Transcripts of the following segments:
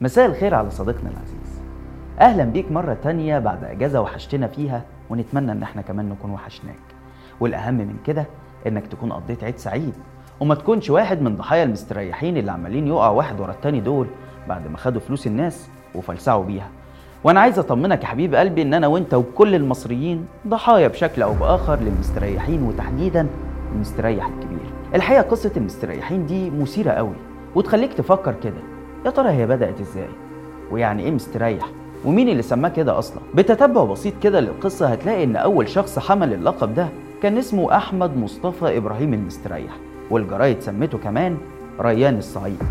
مساء الخير على صديقنا العزيز. أهلا بيك مرة تانية بعد إجازة وحشتنا فيها ونتمنى إن إحنا كمان نكون وحشناك. والأهم من كده إنك تكون قضيت عيد سعيد وما تكونش واحد من ضحايا المستريحين اللي عمالين يقعوا واحد ورا التاني دول بعد ما خدوا فلوس الناس وفلسعوا بيها. وأنا عايز أطمنك يا حبيب قلبي إن أنا وأنت وكل المصريين ضحايا بشكل أو بآخر للمستريحين وتحديدا المستريح الكبير. الحقيقة قصة المستريحين دي مثيرة قوي وتخليك تفكر كده. يا ترى هي بدأت إزاي؟ ويعني إيه مستريح؟ ومين اللي سماه كده أصلا؟ بتتبع بسيط كده للقصة هتلاقي إن أول شخص حمل اللقب ده كان اسمه أحمد مصطفى إبراهيم المستريح والجرايد سمته كمان ريان الصعيد.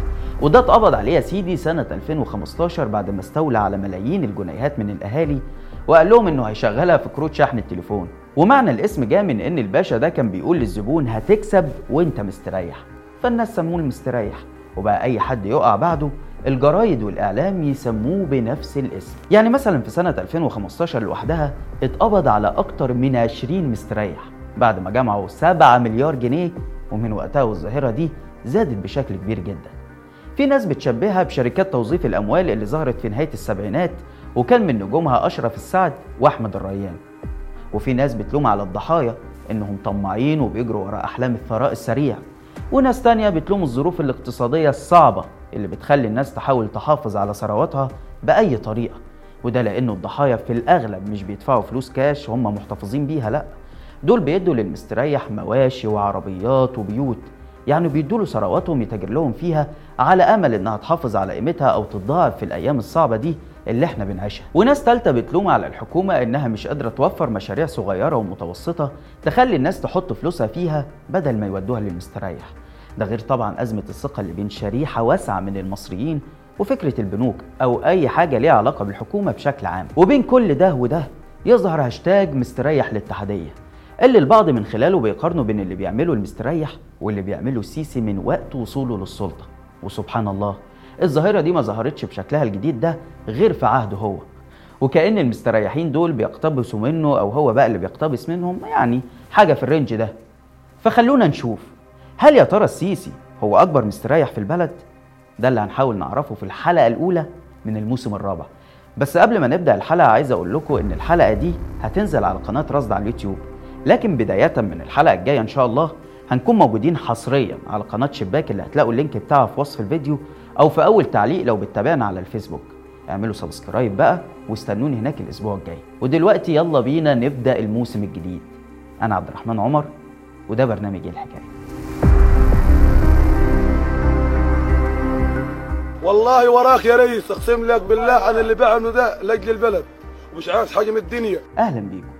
وده اتقبض عليه يا سيدي سنة 2015 بعد ما استولى على ملايين الجنيهات من الأهالي وقال لهم إنه هيشغلها في كروت شحن التليفون. ومعنى الاسم جاء من إن الباشا ده كان بيقول للزبون هتكسب وإنت مستريح. فالناس سموه المستريح. وبقى أي حد يقع بعده الجرايد والإعلام يسموه بنفس الاسم. يعني مثلا في سنة 2015 لوحدها اتقبض على أكتر من 20 مستريح. بعد ما جمعوا 7 مليار جنيه ومن وقتها والظاهرة دي زادت بشكل كبير جدا. في ناس بتشبهها بشركات توظيف الأموال اللي ظهرت في نهاية السبعينات وكان من نجومها أشرف السعد وأحمد الريان. وفي ناس بتلوم على الضحايا إنهم طماعين وبيجروا ورا أحلام الثراء السريع. وناس تانية بتلوم الظروف الاقتصادية الصعبة اللي بتخلي الناس تحاول تحافظ على ثرواتها بأي طريقة. وده لأنه الضحايا في الأغلب مش بيدفعوا فلوس كاش هم محتفظين بيها لأ. دول بيدوا للمستريح مواشي وعربيات وبيوت. يعني بيدوا له ثرواتهم يتاجر لهم فيها على أمل إنها تحافظ على قيمتها أو تتضاعف في الأيام الصعبة دي اللي إحنا بنعيشها. وناس تالتة بتلوم على الحكومة إنها مش قادرة توفر مشاريع صغيرة ومتوسطة تخلي الناس تحط فلوسها فيها بدل ما يودوها للمستريح. ده غير طبعا أزمة الثقة اللي بين شريحة واسعة من المصريين وفكرة البنوك أو أي حاجة ليها علاقة بالحكومة بشكل عام. وبين كل ده وده يظهر هاشتاج مستريح للاتحادية اللي البعض من خلاله بيقارنوا بين اللي بيعمله المستريح واللي بيعمله السيسي من وقت وصوله للسلطة. وسبحان الله الظاهرة دي ما ظهرتش بشكلها الجديد ده غير في عهده هو. وكأن المستريحين دول بيقتبسوا منه أو هو بقى اللي بيقتبس منهم يعني حاجة في ال range ده. فخلونا نشوف. هل يا ترى السيسي هو أكبر مستريح في البلد؟ ده اللي هنحاول نعرفه في الحلقة الأولى من الموسم الرابع. بس قبل ما نبدأ الحلقة عايز أقول لكم إن الحلقة دي هتنزل على قناة رصد على اليوتيوب. لكن بداية من الحلقة الجاية إن شاء الله هنكون موجودين حصريا على قناة شباك اللي هتلاقوا اللينك بتاعها في وصف الفيديو أو في أول تعليق لو بتتابعنا على الفيسبوك. اعملوا subscribe بقى واستنوني هناك الأسبوع الجاي. ودلوقتي يلا بينا نبدأ الموسم الجديد. أنا عبد الرحمن عمر وده برنامج إيه الحكاية؟ والله وراك يا ريس أقسم لك بالله أنا اللي بعمله ده لأجل البلد ومش عايز حاجة من الدنيا. أهلا بيكم.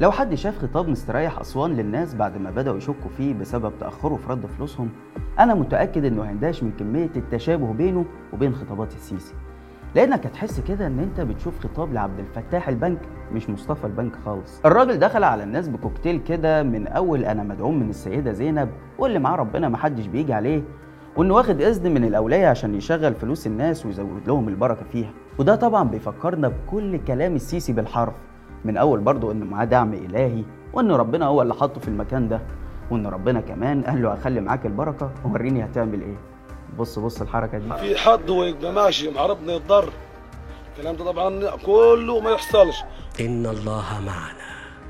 لو حد شاف خطاب مستريح أسوان للناس بعد ما بدأوا يشكوا فيه بسبب تأخره في رد فلوسهم أنا متأكد إنه هيندهش من كمية التشابه بينه وبين خطابات السيسي. لأنك هتحس كده إن أنت بتشوف خطاب لعبد الفتاح البنك مش مصطفى البنك خالص. الراجل دخل على الناس بكوكتيل كده من أول أنا مدعوم من السيدة زينب واللي معاه ربنا محدش بيجي عليه وإنه واخد اذن من الأولية عشان يشغل فلوس الناس ويزود لهم البركة فيها. وده طبعا بيفكرنا بكل كلام السيسي بالحرف. من أول برضه انه معاه دعم إلهي وإن ربنا هو اللي حطه في المكان ده وإن ربنا كمان قال له هخلي معاك البركة ووريني هتعمل إيه. بص بص الحركة دي. في حد هو يبقى ماشي مع ربنا يتضر الكلام ده طبعا كله ما يحصلش. إن الله معنا.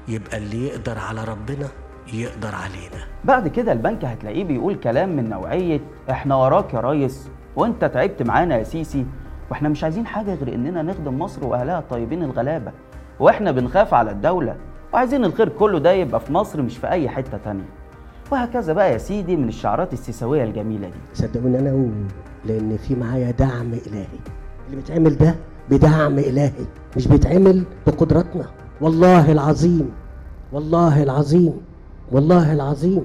يبقى اللي يقدر على ربنا يقدر علينا. بعد كده البنك هتلاقيه بيقول كلام من نوعية إحنا وراك يا ريس وإنت تعبت معانا يا سيسي وإحنا مش عايزين حاجة غير إننا نخدم مصر وأهلها الطيبين الغلابة. وإحنا بنخاف على الدولة وعايزين الخير كله ده يبقى في مصر مش في أي حتة تانية. وهكذا بقى يا سيدي من الشعارات السيساوية الجميلة دي. صدقوني أنا أقول لأن في معايا دعم إلهي. اللي بيتعمل ده بدعم إلهي مش بيتعمل بقدرتنا والله العظيم والله العظيم والله العظيم.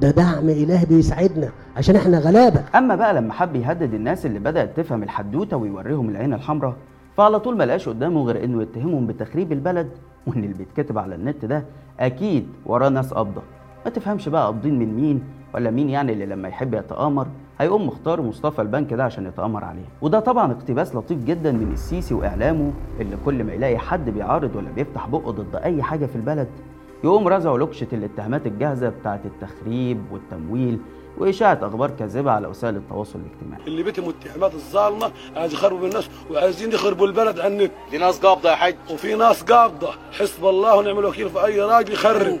ده دعم إلهي بيساعدنا عشان إحنا غلابة. أما بقى لما حب يهدد الناس اللي بدأت تفهم الحدوتة ويوريهم العين الحمراء فعلى طول ما لقاش قدامه غير إنه يتهمهم بتخريب البلد وإن اللي بيتكتب على النت ده أكيد وراه ناس قابضة. ما تفهمش بقى قابضين من مين ولا مين يعني اللي لما يحب يتآمر هيقوم مختار مصطفى البنك ده عشان يتآمر عليه. وده طبعا اقتباس لطيف جدا من السيسي وإعلامه اللي كل ما يلاقي حد بيعارض ولا بيفتح بقه ضد أي حاجة في البلد يقوم رزعه لكشة الاتهامات الجاهزة بتاعت التخريب والتمويل وإشاعة أخبار كاذبة على وسائل التواصل الاجتماعي. اللي بيتم الاتهامات الظالمة عايز يخربوا الناس وعايزين يخربوا البلد عن النت في ناس قابضة يا حج وفي ناس قابضة. حسب الله ونعم الوكيل في أي راجل يخرب.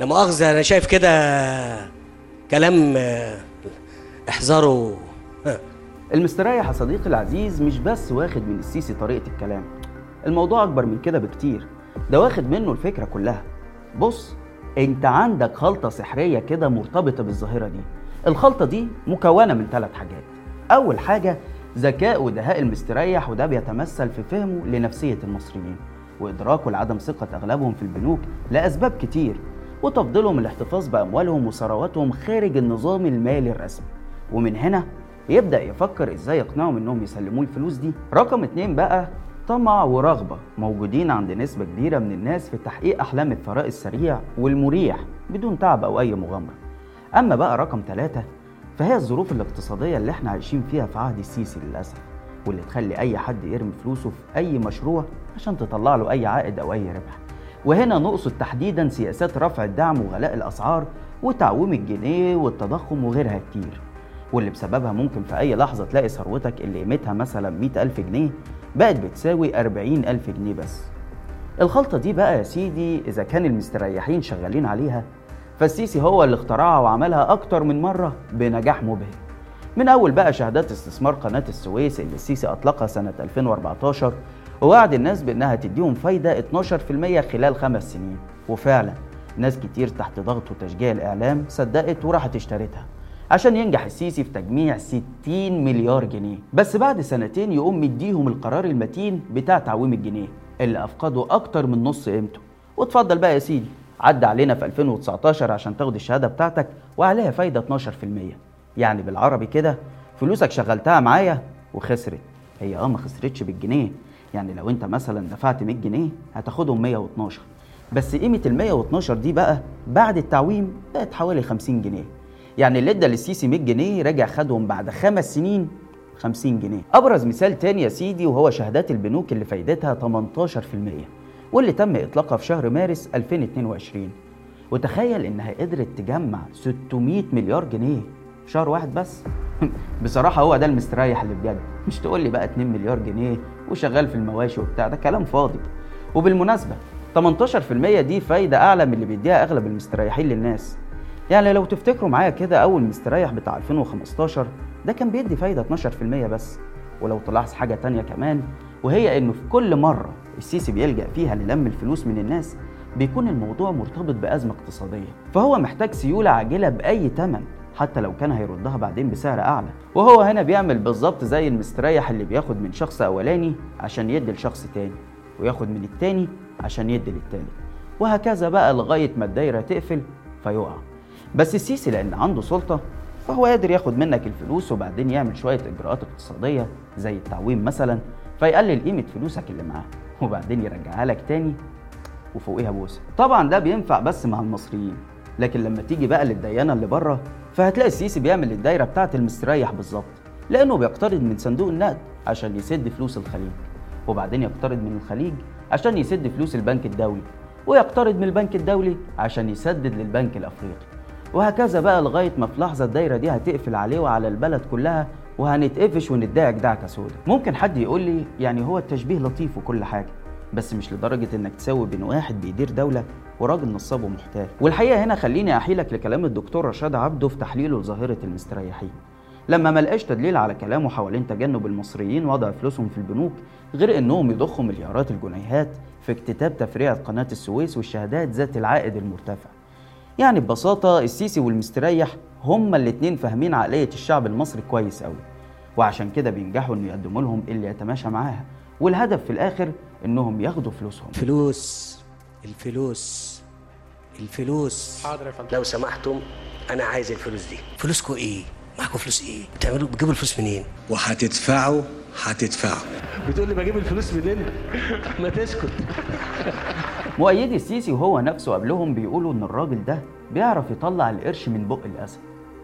لا مؤاخذة أنا شايف كده كلام آه، احذروا. المستريح يا صديقي العزيز مش بس واخد من السيسي طريقة الكلام. الموضوع أكبر من كده بكتير. ده واخد منه الفكرة كلها. بص أنت عندك خلطة سحرية كده مرتبطة بالظاهرة دي. الخلطة دي مكونة من ثلاث حاجات. أول حاجة ذكاء ودهاء المستريح وده بيتمثل في فهمه لنفسية المصريين وإدراكه لعدم ثقة أغلبهم في البنوك لأسباب كتير وتفضيلهم الاحتفاظ بأموالهم وثرواتهم خارج النظام المالي الرسمي. ومن هنا يبدأ يفكر إزاي يقنعهم انهم يسلموه الفلوس دي. رقم اتنين بقى طمع ورغبة موجودين عند نسبة كبيرة من الناس في تحقيق أحلام الثراء السريع والمريح بدون تعب أو أي مغامرة. أما بقى رقم ثلاثة فهي الظروف الاقتصادية اللي إحنا عايشين فيها في عهد السيسي للأسف واللي تخلي أي حد يرمي فلوسه في أي مشروع عشان تطلع له أي عائد أو أي ربح. وهنا نقصد تحديدا سياسات رفع الدعم وغلاء الأسعار وتعويم الجنيه والتضخم وغيرها كتير. واللي بسببها ممكن في أي لحظة تلاقي ثروتك اللي قيمتها مثلا 100 ألف جنيه بقت بتساوي 40 ألف جنيه بس. الخلطة دي بقى يا سيدي إذا كان المستريحين شغالين عليها فالسيسي هو اللي اخترعها وعملها أكتر من مرة بنجاح مبهر. من أول بقى شهادات استثمار قناة السويس اللي السيسي أطلقها سنة 2014 ووعد الناس بأنها تديهم فايدة 12% خلال خمس سنين. وفعلا ناس كتير تحت ضغط وتشجيع الإعلام صدقت وراحت اشترتها عشان ينجح السيسي في تجميع 60 مليار جنيه. بس بعد سنتين يقوم مديهم القرار المتين بتاع تعويم الجنيه اللي أفقده أكتر من نص قيمته. واتفضل بقى يا سيدي. عدى علينا في 2019 عشان تاخد الشهادة بتاعتك وعليها فايدة 12% يعني بالعربي كده فلوسك شغلتها معايا وخسرت. هي آه ما خسرتش بالجنيه. يعني لو انت مثلا دفعت 100 جنيه هتاخدهم 112 بس قيمة ال 112 دي بقى بعد التعويم بقت حوالي 50 جنيه. يعني اللي ادى للسيسي 100 جنيه رجع خدهم بعد خمس سنين 50 جنيه. أبرز مثال تاني يا سيدي وهو شهادات البنوك اللي فايدتها 18% واللي تم إطلاقها في شهر مارس 2022 وتخيل إنها قدرت تجمع 600 مليار جنيه في شهر واحد بس. بصراحة هو ده المستريح اللي بجد. مش تقول لي بقى 2 مليار جنيه وشغال في المواشي وبتاع ده كلام فاضي. وبالمناسبة 18% دي فايدة أعلى من اللي بيديها أغلب المستريحين للناس. يعني لو تفتكروا معايا كده أول مستريح بتاع 2015 ده كان بيدي فايدة 12% بس. ولو تلاحظ حاجة تانية كمان وهي إنه في كل مرة السيسي بيلجأ فيها للم الفلوس من الناس بيكون الموضوع مرتبط بأزمة اقتصادية. فهو محتاج سيولة عاجلة بأي ثمن حتى لو كان هيردها بعدين بسعر أعلى. وهو هنا بيعمل بالظبط زي المستريح اللي بياخد من شخص أولاني عشان يدي لشخص تاني وياخد من التاني عشان يدي للتالت. وهكذا بقى لغاية ما الدايرة تقفل فيقع. بس السيسي لأن عنده سلطة فهو قادر ياخد منك الفلوس وبعدين يعمل شوية إجراءات اقتصادية زي التعويم مثلا فيقلل قيمة فلوسك اللي معاه. وبعدين يرجعها لك تاني وفوقيها بوسة. طبعا ده بينفع بس مع المصريين لكن لما تيجي بقى للديانة اللي بره فهتلاقي السيسي بيعمل الدايرة بتاعة المستريح بالظبط لأنه بيقترض من صندوق النقد عشان يسد فلوس الخليج وبعدين يقترض من الخليج عشان يسد فلوس البنك الدولي ويقترض من البنك الدولي عشان يسدد للبنك الأفريقي. وهكذا بقى لغاية ما في لحظة الدايرة دي هتقفل عليه وعلى البلد كلها وهنتقفش وندعك دعكه سودا ممكن حد يقول لي يعني هو التشبيه لطيف وكل حاجة بس مش لدرجة إنك تساوي بين واحد بيدير دولة وراجل نصاب ومحتال والحقيقة هنا خليني أحيلك لكلام الدكتور رشاد عبده في تحليله لظاهرة المستريحين. لما ما لقاش تدليل على كلامه حوالين تجنب المصريين وضع فلوسهم في البنوك غير إنهم يضخوا مليارات الجنيهات في اكتتاب تفريعه قناة السويس والشهادات ذات العائد المرتفع. يعني ببساطة السيسي والمستريح هما الاتنين فاهمين عقلية الشعب المصري كويس قوي وعشان كده بينجحوا إنه يقدموا لهم اللي يتماشى معاها والهدف في الآخر إنهم ياخدوا فلوسهم. فلوس الفلوس الفلوس. حاضر يا فندم. لو سمحتم أنا عايز الفلوس دي. فلوسكم إيه؟ معاكم فلوس إيه؟ بتعملوا بتجيبوا الفلوس منين؟ وهتدفعوا هتدفعوا. بتقول لي بجيب الفلوس منين؟ ما تسكت. مؤيدي السيسي وهو نفسه قبلهم بيقولوا إن الراجل ده بيعرف يطلع القرش من بق الأسد.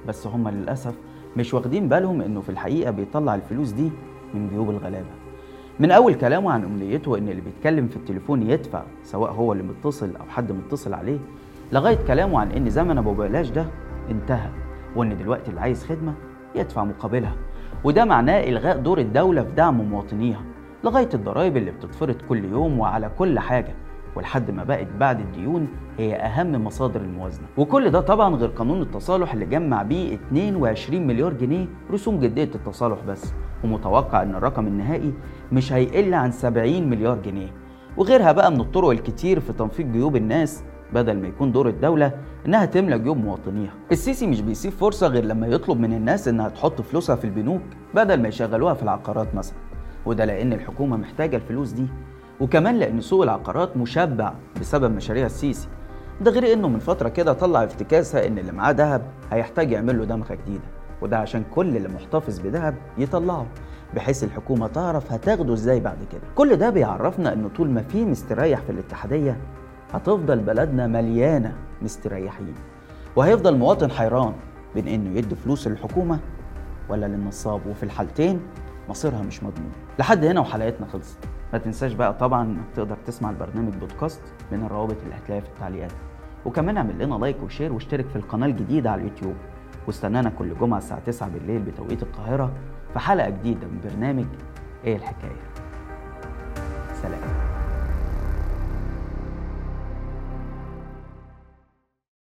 بس هم للأسف مش واخدين بالهم إنه في الحقيقة بيطلع الفلوس دي من جيوب الغلابة. من أول كلامه عن أمنيته إن اللي بيتكلم في التليفون يدفع سواء هو اللي متصل أو حد متصل عليه لغاية كلامه عن إن زمن أبو بلاش ده انتهى وإن دلوقتي اللي عايز خدمة يدفع مقابلها. وده معناه إلغاء دور الدولة في دعم مواطنيها لغاية الضرائب اللي بتتفرض كل يوم وعلى كل حاجة. ولحد ما بقت بعد الديون هي أهم مصادر الموازنة وكل ده طبعا غير قانون التصالح اللي جمع بيه 22 مليار جنيه رسوم جدية التصالح بس ومتوقع إن الرقم النهائي مش هيقل عن 70 مليار جنيه وغيرها بقى من الطرق الكتير في تنفيذ جيوب الناس بدل ما يكون دور الدولة إنها تملى جيوب مواطنيها. السيسي مش بيسيب فرصة غير لما يطلب من الناس إنها تحط فلوسها في البنوك بدل ما يشغلوها في العقارات مثلا. وده لأن الحكومة محتاجة الفلوس دي وكمان لأن سوق العقارات مشبع بسبب مشاريع السيسي. ده غير إنه من فترة كده طلع افتكاسة إن اللي معاه دهب هيحتاج يعمل له دمغة جديدة. وده عشان كل اللي محتفظ بدهب يطلعه بحيث الحكومة تعرف هتاخده إزاي بعد كده كل ده بيعرفنا ان طول ما في مستريح في الاتحادية هتفضل بلدنا مليانة مستريحين وهيفضل مواطن حيران بين إنه يدي فلوس للحكومة ولا للنصاب وفي الحالتين مصيرها مش مضمون لحد هنا وحلقتنا خلصت ما تنساش بقى طبعا إنك تقدر تسمع البرنامج بودكاست من الروابط اللي هتلاقيها في التعليقات. وكمان اعمل لنا like و share واشترك في القناة الجديدة على اليوتيوب. واستنانا كل جمعة الساعة 9 بالليل بتوقيت القاهرة في حلقة جديدة من برنامج إيه الحكاية.